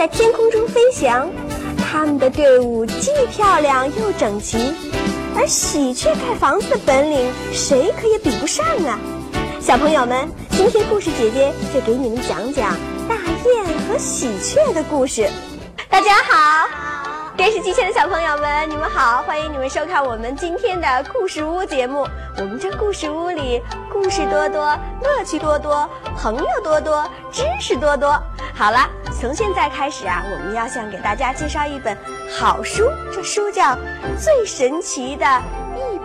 在天空中飞翔，他们的队伍既漂亮又整齐。而喜鹊盖房子的本领，谁可也比不上啊！小朋友们，今天故事姐姐就给你们讲讲大雁和喜鹊的故事。大家好，电视机前的小朋友们，你们好，欢迎你们收看我们今天的故事屋节目。我们这故事屋里，故事多多，乐趣多多，朋友多多，知识多多。好了，从现在开始啊，我们要想给大家介绍一本好书，这书叫《最神奇的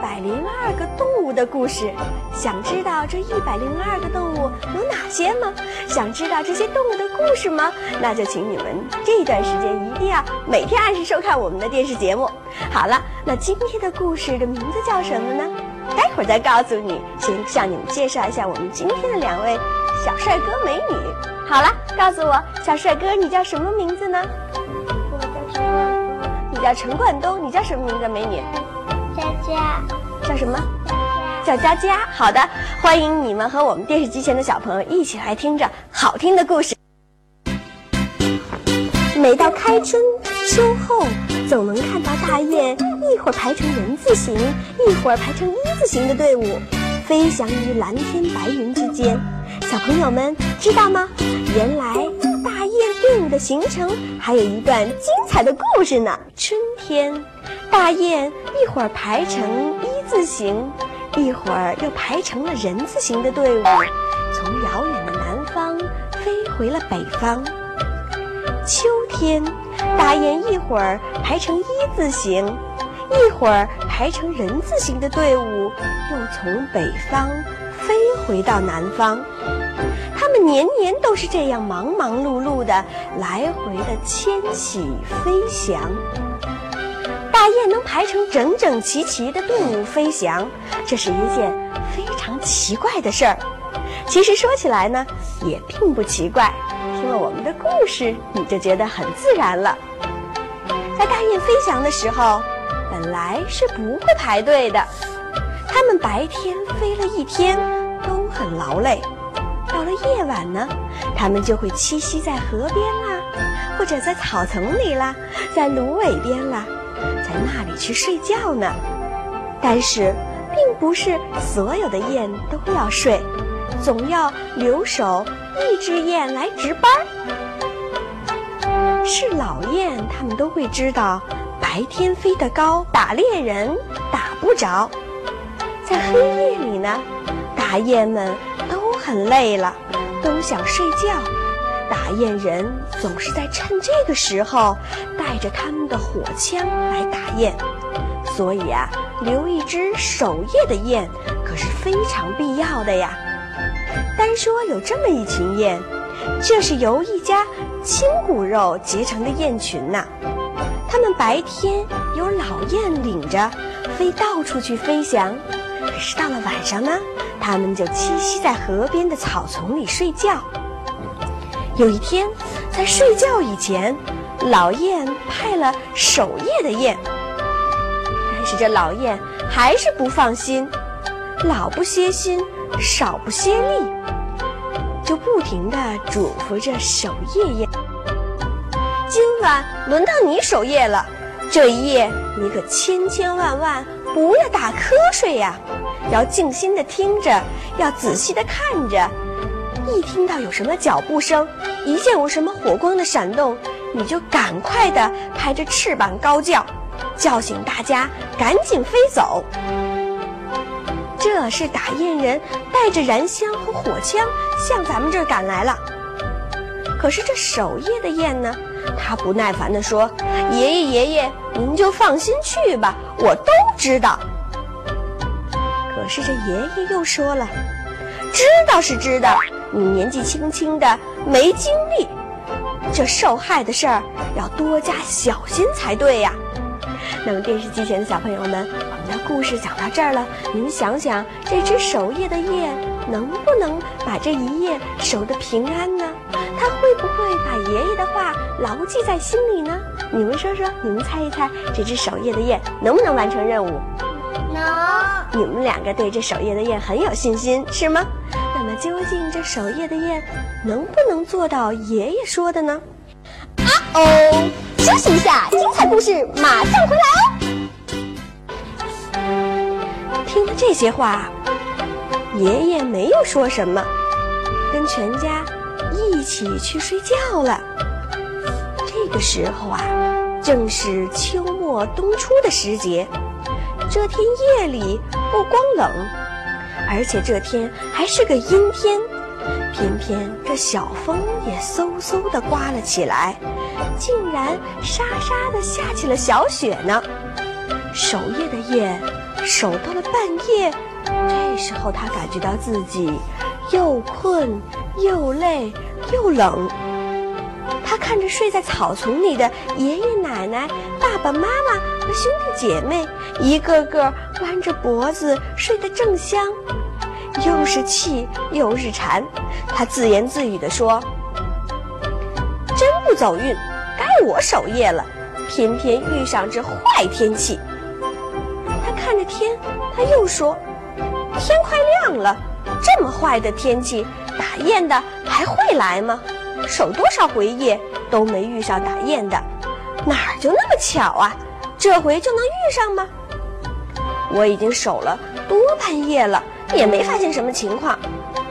百零二个动物的故事》。想知道这一百零二个动物有哪些吗？想知道这些动物的故事吗？那就请你们这段时间一定要每天按时收看我们的电视节目。好了，那今天的故事的名字叫什么呢？待会儿再告诉你。先向你们介绍一下我们今天的两位小帅哥美女。好了，告诉我，小帅哥，你叫什么名字呢？我叫陈冠东。你叫陈冠东，你叫什么名字？美女？佳佳。叫什么？叫佳佳。好的，欢迎你们和我们电视机前的小朋友一起来听着好听的故事。每到开春秋后，总能看到大雁一会儿排成人字形，一会儿排成一字形的队伍，飞翔于蓝天白云之间。小朋友们知道吗？原来大雁队伍的形成还有一段精彩的故事呢。春天，大雁一会儿排成一字形，一会儿又排成了人字形的队伍，从遥远的南方飞回了北方。秋天，大雁一会儿排成一字形，一会儿排成人字形的队伍，又从北方飞回到南方。它们年年都是这样忙忙碌碌的来回的迁徙飞翔。大雁能排成整整齐齐的队伍飞翔，这是一件非常奇怪的事儿。其实说起来呢，也并不奇怪。听了我们的故事，你就觉得很自然了。在大雁飞翔的时候，本来是不会排队的。它们白天飞了一天，都很劳累。到了夜晚呢，它们就会栖息在河边啦，或者在草丛里啦，在芦苇边啦，在那里去睡觉呢。但是，并不是所有的雁都要睡，总要留守。一只雁来值班，是老雁，它们都会知道，白天飞得高，打猎人打不着。在黑夜里呢，大雁们都很累了，都想睡觉。打雁人总是在趁这个时候，带着他们的火枪来打雁。所以啊，留一只守夜的雁可是非常必要的呀。单说有这么一群雁，这是由一家亲骨肉结成的雁群呐。它们白天由老雁领着，飞到处去飞翔。可是到了晚上呢，它们就栖息在河边的草丛里睡觉。有一天，在睡觉以前，老雁派了守夜的雁，但是这老雁还是不放心，老不歇心。少不歇力，就不停地嘱咐着守夜雁：“今晚轮到你守夜了，这一夜你可千千万万不要打瞌睡呀！要静心的听着，要仔细的看着。一听到有什么脚步声，一见有什么火光的闪动，你就赶快的拍着翅膀高叫，叫醒大家，赶紧飞走。”这是打雁人带着燃香和火枪向咱们这儿赶来了。可是这守夜的雁呢，他不耐烦地说：“爷爷爷爷，您就放心去吧，我都知道。”可是这爷爷又说了：“知道是知道，你年纪轻轻的没经历，这受害的事儿要多加小心才对呀。”那么电视机前的小朋友们。我们的故事讲到这儿了，你们想想，这只守夜的夜能不能把这一夜守得平安呢？他会不会把爷爷的话牢记在心里呢？你们说说，你们猜一猜，这只守夜的夜能不能完成任务？能。你们两个对这守夜的夜很有信心，是吗？那么究竟这守夜的夜能不能做到爷爷说的呢？啊哦，休息一下，精彩故事马上回来哦。听了这些话，爷爷没有说什么，跟全家一起去睡觉了。这个时候啊，正是秋末冬初的时节。这天夜里不光冷，而且这天还是个阴天。偏偏这小风也嗖嗖地刮了起来，竟然沙沙地下起了小雪呢。守夜的夜守到了半夜，这时候他感觉到自己又困又累又冷。看着睡在草丛里的爷爷奶奶、爸爸妈妈和兄弟姐妹，一个个弯着脖子睡得正香。又是气又是馋，他自言自语地说：“真不走运，该我守夜了，偏偏遇上这坏天气。”他看着天，他又说：“天快亮了，这么坏的天气，打雁的还会来吗？守多少回夜都没遇上打雁的，哪儿就那么巧啊？这回就能遇上吗？我已经守了多半夜了。”也没发现什么情况，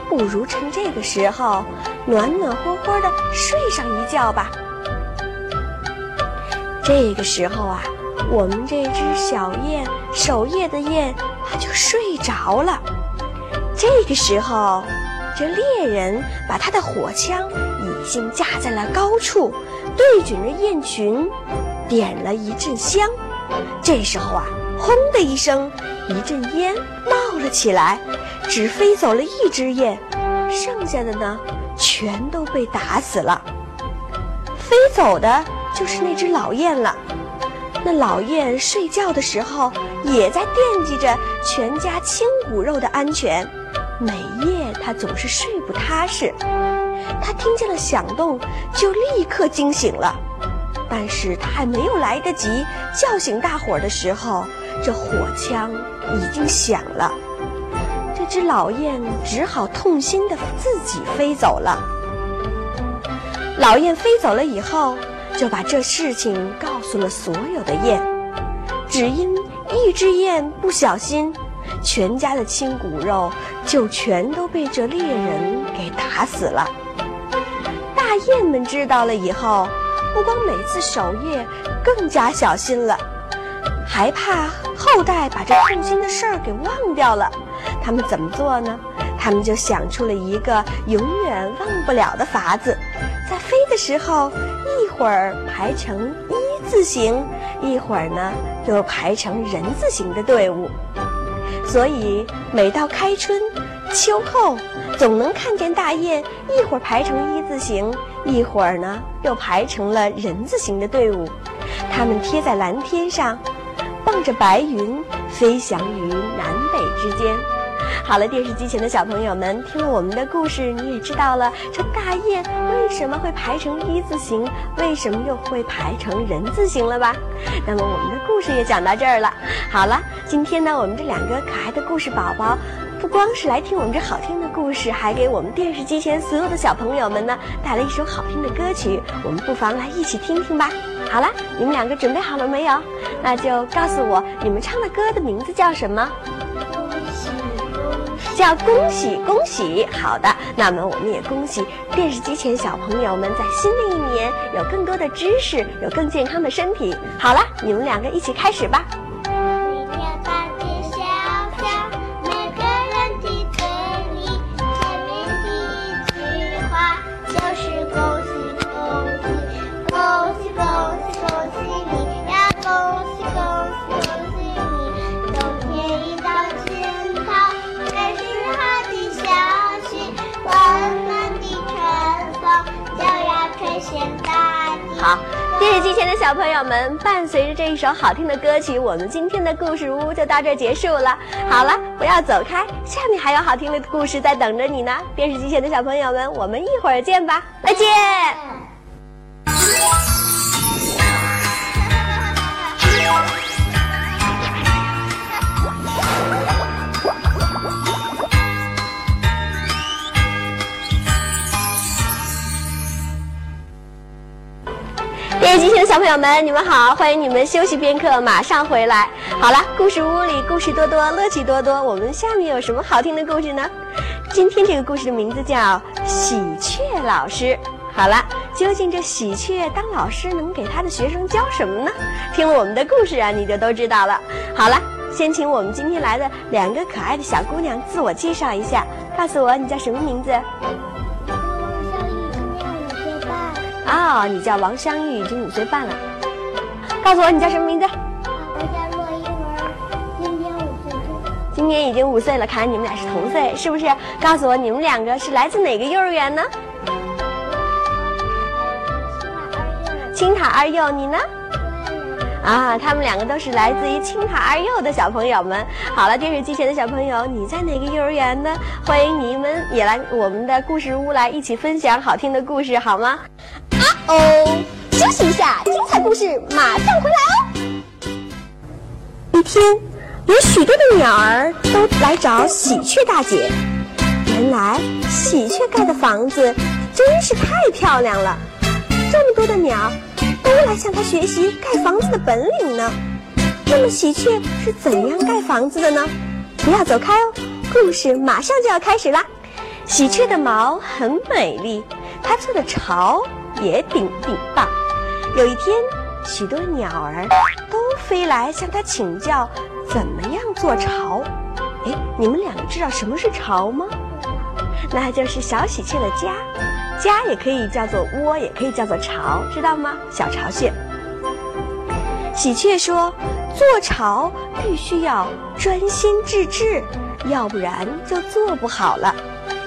不如趁这个时候暖暖和和的睡上一觉吧。这个时候啊，我们这只小雁守夜的雁，它就睡着了。这个时候，这猎人把他的火枪已经架在了高处，对准着雁群，点了一阵香。这时候啊，轰的一声。一阵烟冒了起来，只飞走了一只雁，剩下的呢，全都被打死了。飞走的就是那只老雁了。那老雁睡觉的时候，也在惦记着全家亲骨肉的安全，每夜它总是睡不踏实。他听见了响动，就立刻惊醒了。但是他还没有来得及叫醒大伙儿的时候，这火枪。已经响了，这只老雁只好痛心的自己飞走了。老雁飞走了以后，就把这事情告诉了所有的雁。只因一只雁不小心，全家的亲骨肉就全都被这猎人给打死了。大雁们知道了以后，不光每次守夜更加小心了。还怕后代把这痛心的事儿给忘掉了，他们怎么做呢？他们就想出了一个永远忘不了的法子，在飞的时候，一会儿排成一字形，一会儿呢又排成人字形的队伍。所以每到开春、秋后，总能看见大雁一会儿排成一字形，一会儿呢又排成了人字形的队伍，它们贴在蓝天上。望着白云飞翔于南北之间。好了，电视机前的小朋友们，听了我们的故事，你也知道了这大雁为什么会排成一字形，为什么又会排成人字形了吧？那么我们的故事也讲到这儿了。好了，今天呢，我们这两个可爱的故事宝宝。光是来听我们这好听的故事，还给我们电视机前所有的小朋友们呢带来一首好听的歌曲。我们不妨来一起听听吧。好了，你们两个准备好了没有？那就告诉我，你们唱的歌的名字叫什么？恭喜恭喜！叫恭喜恭喜。好的，那么我们也恭喜电视机前小朋友们在新的一年有更多的知识，有更健康的身体。好了，你们两个一起开始吧。小朋友们，伴随着这一首好听的歌曲，我们今天的故事屋就到这结束了。好了，不要走开，下面还有好听的故事在等着你呢。电视机前的小朋友们，我们一会儿见吧，再见。小朋友们，你们好！欢迎你们休息片刻，马上回来。好了，故事屋里故事多多，乐趣多多。我们下面有什么好听的故事呢？今天这个故事的名字叫《喜鹊老师》。好了，究竟这喜鹊当老师能给他的学生教什么呢？听了我们的故事啊，你就都知道了。好了，先请我们今天来的两个可爱的小姑娘自我介绍一下，告诉我你叫什么名字？哦，你叫王香玉，已经五岁半了。告诉我你叫什么名字？我叫骆一文，今年五岁多。今年已经五岁了，看来你们俩是同岁，是不是？告诉我你们两个是来自哪个幼儿园呢？青塔二幼，你呢？啊，他们两个都是来自于青塔二幼的小朋友们。好了，电视机前的小朋友，你在哪个幼儿园呢？欢迎你们也来我们的故事屋来一起分享好听的故事，好吗？哦，休息一下，精彩故事马上回来哦。一天，有许多的鸟儿都来找喜鹊大姐。原来，喜鹊盖的房子真是太漂亮了，这么多的鸟都来向它学习盖房子的本领呢。那么，喜鹊是怎样盖房子的呢？不要走开哦，故事马上就要开始啦。喜鹊的毛很美丽，它做的巢。也顶顶棒。有一天，许多鸟儿都飞来向他请教怎么样做巢。哎，你们两个知道什么是巢吗？那就是小喜鹊的家，家也可以叫做窝，也可以叫做巢，知道吗？小巢穴。喜鹊说：“做巢必须要专心致志，要不然就做不好了。”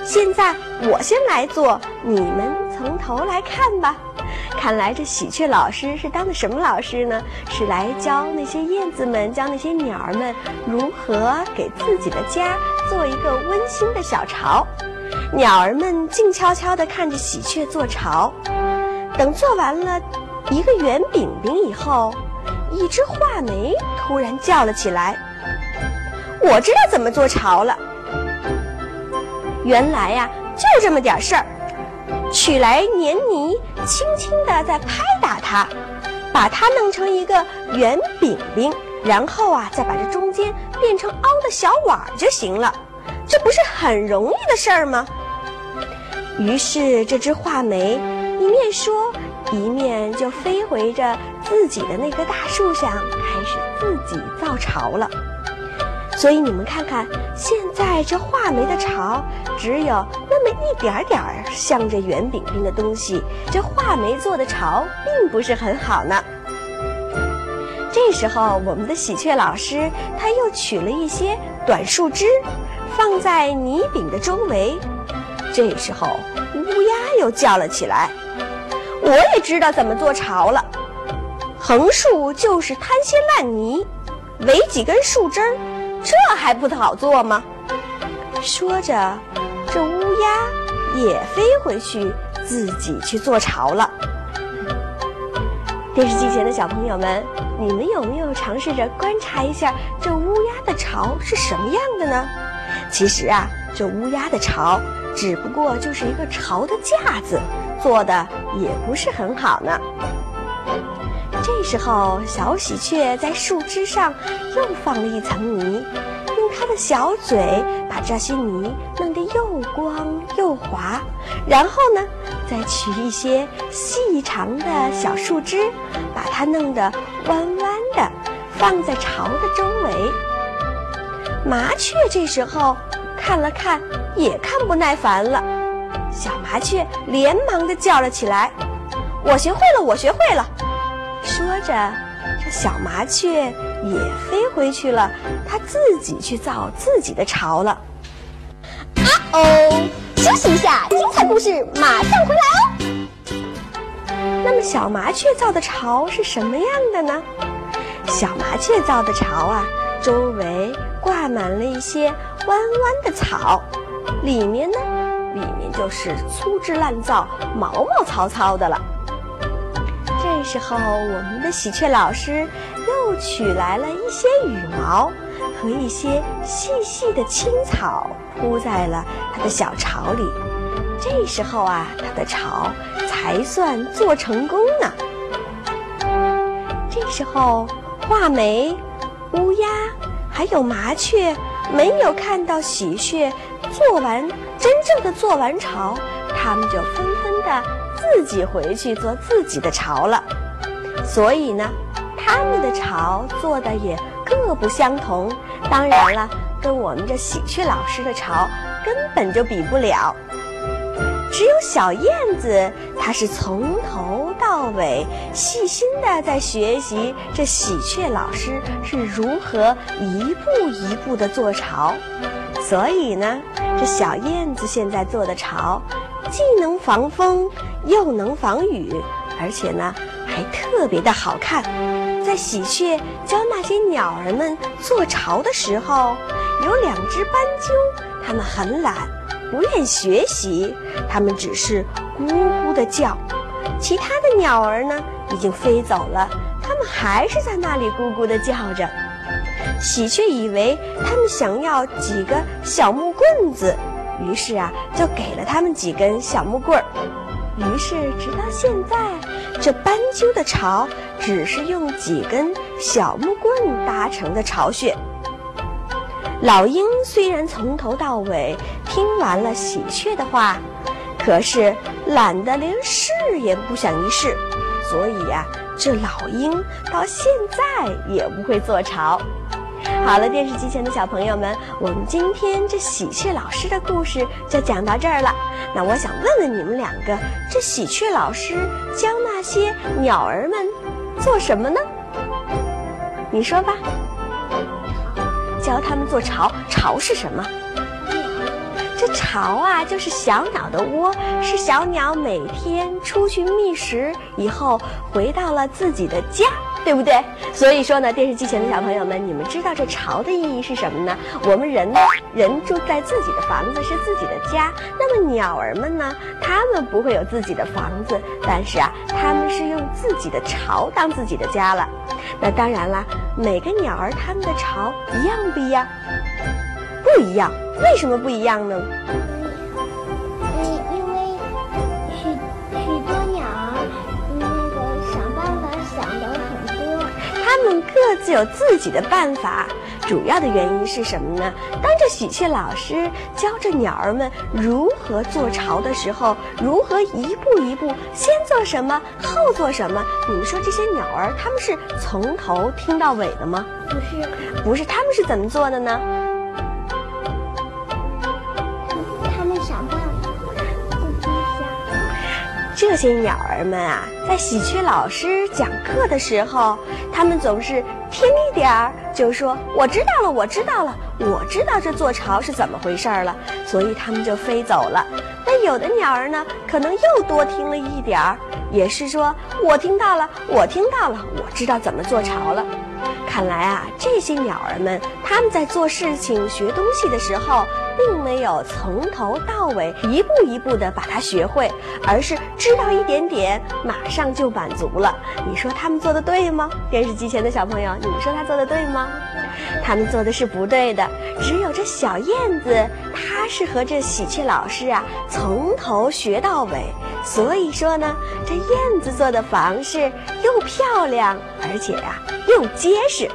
现在我先来做，你们从头来看吧。看来这喜鹊老师是当的什么老师呢？是来教那些燕子们，教那些鸟儿们如何给自己的家做一个温馨的小巢。鸟儿们静悄悄地看着喜鹊做巢。等做完了一个圆饼饼以后，一只画眉突然叫了起来：“我知道怎么做巢了。”原来呀，就这么点事儿，取来黏泥，轻轻地再拍打它，把它弄成一个圆饼饼，然后啊，再把这中间变成凹的小碗就行了，这不是很容易的事儿吗？于是这只画眉一面说，一面就飞回着自己的那棵大树上，开始自己造巢了。所以你们看看，现在这画眉的巢只有那么一点点儿像这圆饼饼的东西，这画眉做的巢并不是很好呢。这时候，我们的喜鹊老师他又取了一些短树枝，放在泥饼的周围。这时候，乌鸦又叫了起来：“我也知道怎么做巢了，横竖就是摊些烂泥，围几根树枝儿。”这还不好做吗？说着，这乌鸦也飞回去自己去做巢了。电视机前的小朋友们，你们有没有尝试着观察一下这乌鸦的巢是什么样的呢？其实啊，这乌鸦的巢只不过就是一个巢的架子，做的也不是很好呢。这时候，小喜鹊在树枝上又放了一层泥，用它的小嘴把这些泥弄得又光又滑，然后呢，再取一些细长的小树枝，把它弄得弯弯的，放在巢的周围。麻雀这时候看了看，也看不耐烦了，小麻雀连忙的叫了起来：“我学会了，我学会了！”说着，这小麻雀也飞回去了，它自己去造自己的巢了。啊哦，休息一下，精彩故事马上回来哦。那么，小麻雀造的巢是什么样的呢？小麻雀造的巢啊，周围挂满了一些弯弯的草，里面呢，里面就是粗制滥造、毛毛糙糙的了。时候，我们的喜鹊老师又取来了一些羽毛和一些细细的青草，铺在了它的小巢里。这时候啊，它的巢才算做成功呢。这时候，画眉、乌鸦还有麻雀没有看到喜鹊做完真正的做完巢，他们就纷纷的自己回去做自己的巢了。所以呢，他们的巢做的也各不相同。当然了，跟我们这喜鹊老师的巢根本就比不了。只有小燕子，它是从头到尾细心的在学习这喜鹊老师是如何一步一步的做巢。所以呢，这小燕子现在做的巢，既能防风，又能防雨，而且呢，还特别的好看。在喜鹊教那些鸟儿们做巢的时候，有两只斑鸠，它们很懒。不愿学习，它们只是咕咕的叫。其他的鸟儿呢，已经飞走了，它们还是在那里咕咕的叫着。喜鹊以为它们想要几个小木棍子，于是啊，就给了它们几根小木棍儿。于是，直到现在，这斑鸠的巢只是用几根小木棍搭成的巢穴。老鹰虽然从头到尾听完了喜鹊的话，可是懒得连试也不想一试，所以呀，这老鹰到现在也不会做巢。好了，电视机前的小朋友们，我们今天这喜鹊老师的故事就讲到这儿了。那我想问问你们两个，这喜鹊老师教那些鸟儿们做什么呢？你说吧。教他们做巢，巢是什么？这巢啊，就是小鸟的窝，是小鸟每天出去觅食以后回到了自己的家，对不对？所以说呢，电视机前的小朋友们，你们知道这巢的意义是什么呢？我们人呢，人住在自己的房子是自己的家，那么鸟儿们呢，它们不会有自己的房子，但是啊，它们是用自己的巢当自己的家了。那当然了，每个鸟儿它们的巢一样不一样？不一样，为什么不一样呢？各自有自己的办法。主要的原因是什么呢？当这喜鹊老师教着鸟儿们如何做巢的时候，如何一步一步先做什么，后做什么？你们说这些鸟儿它们是从头听到尾的吗？不是，不是，它们是怎么做的呢？他们想办法自己想。这些鸟儿们啊，在喜鹊老师讲课的时候，它们总是听一点儿就说：“我知道了，我知道了，我知道这做巢是怎么回事了。”所以它们就飞走了。那有的鸟儿呢，可能又多听了一点儿，也是说：“我听到了，我听到了，我知道怎么做巢了。”看来啊，这些鸟儿们他们在做事情、学东西的时候，并没有从头到尾一步一步的把它学会，而是知道一点点，马上就满足了。你说他们做的对吗？电视机前的小朋友，你们说他做的对吗？他们做的是不对的。只有这小燕子，它是和这喜鹊老师啊从头学到尾。所以说呢，这燕子做的房是又漂亮，而且呀、又结实。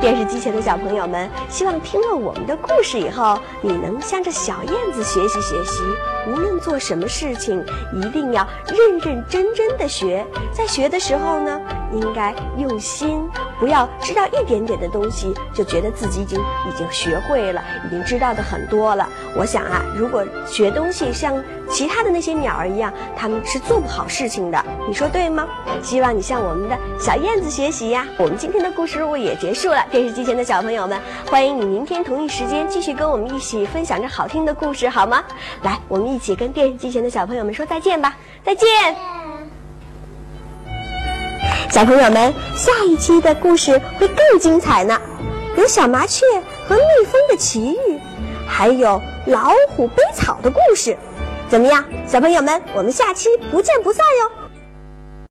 电视机前的小朋友们，希望听了我们的故事以后，你能向着小燕子学习学习。无论做什么事情，一定要认认真真的学。在学的时候呢，应该用心，不要知道一点点的东西就觉得自己已经已经学会了，已经知道的很多了。我想啊，如果学东西像其他的那些鸟儿一样，它们是做不好事情的。你说对吗？希望你向我们的小燕子学习呀。我们今天的故事也结束了。电视机前的小朋友们，欢迎你明天同一时间继续跟我们一起分享着好听的故事，好吗？来，我们一一起跟电视机前的小朋友们说再见吧，再见。小朋友们，下一期的故事会更精彩呢，有小麻雀和蜜蜂的奇遇，还有老虎背草的故事。怎么样，小朋友们，我们下期不见不散哟！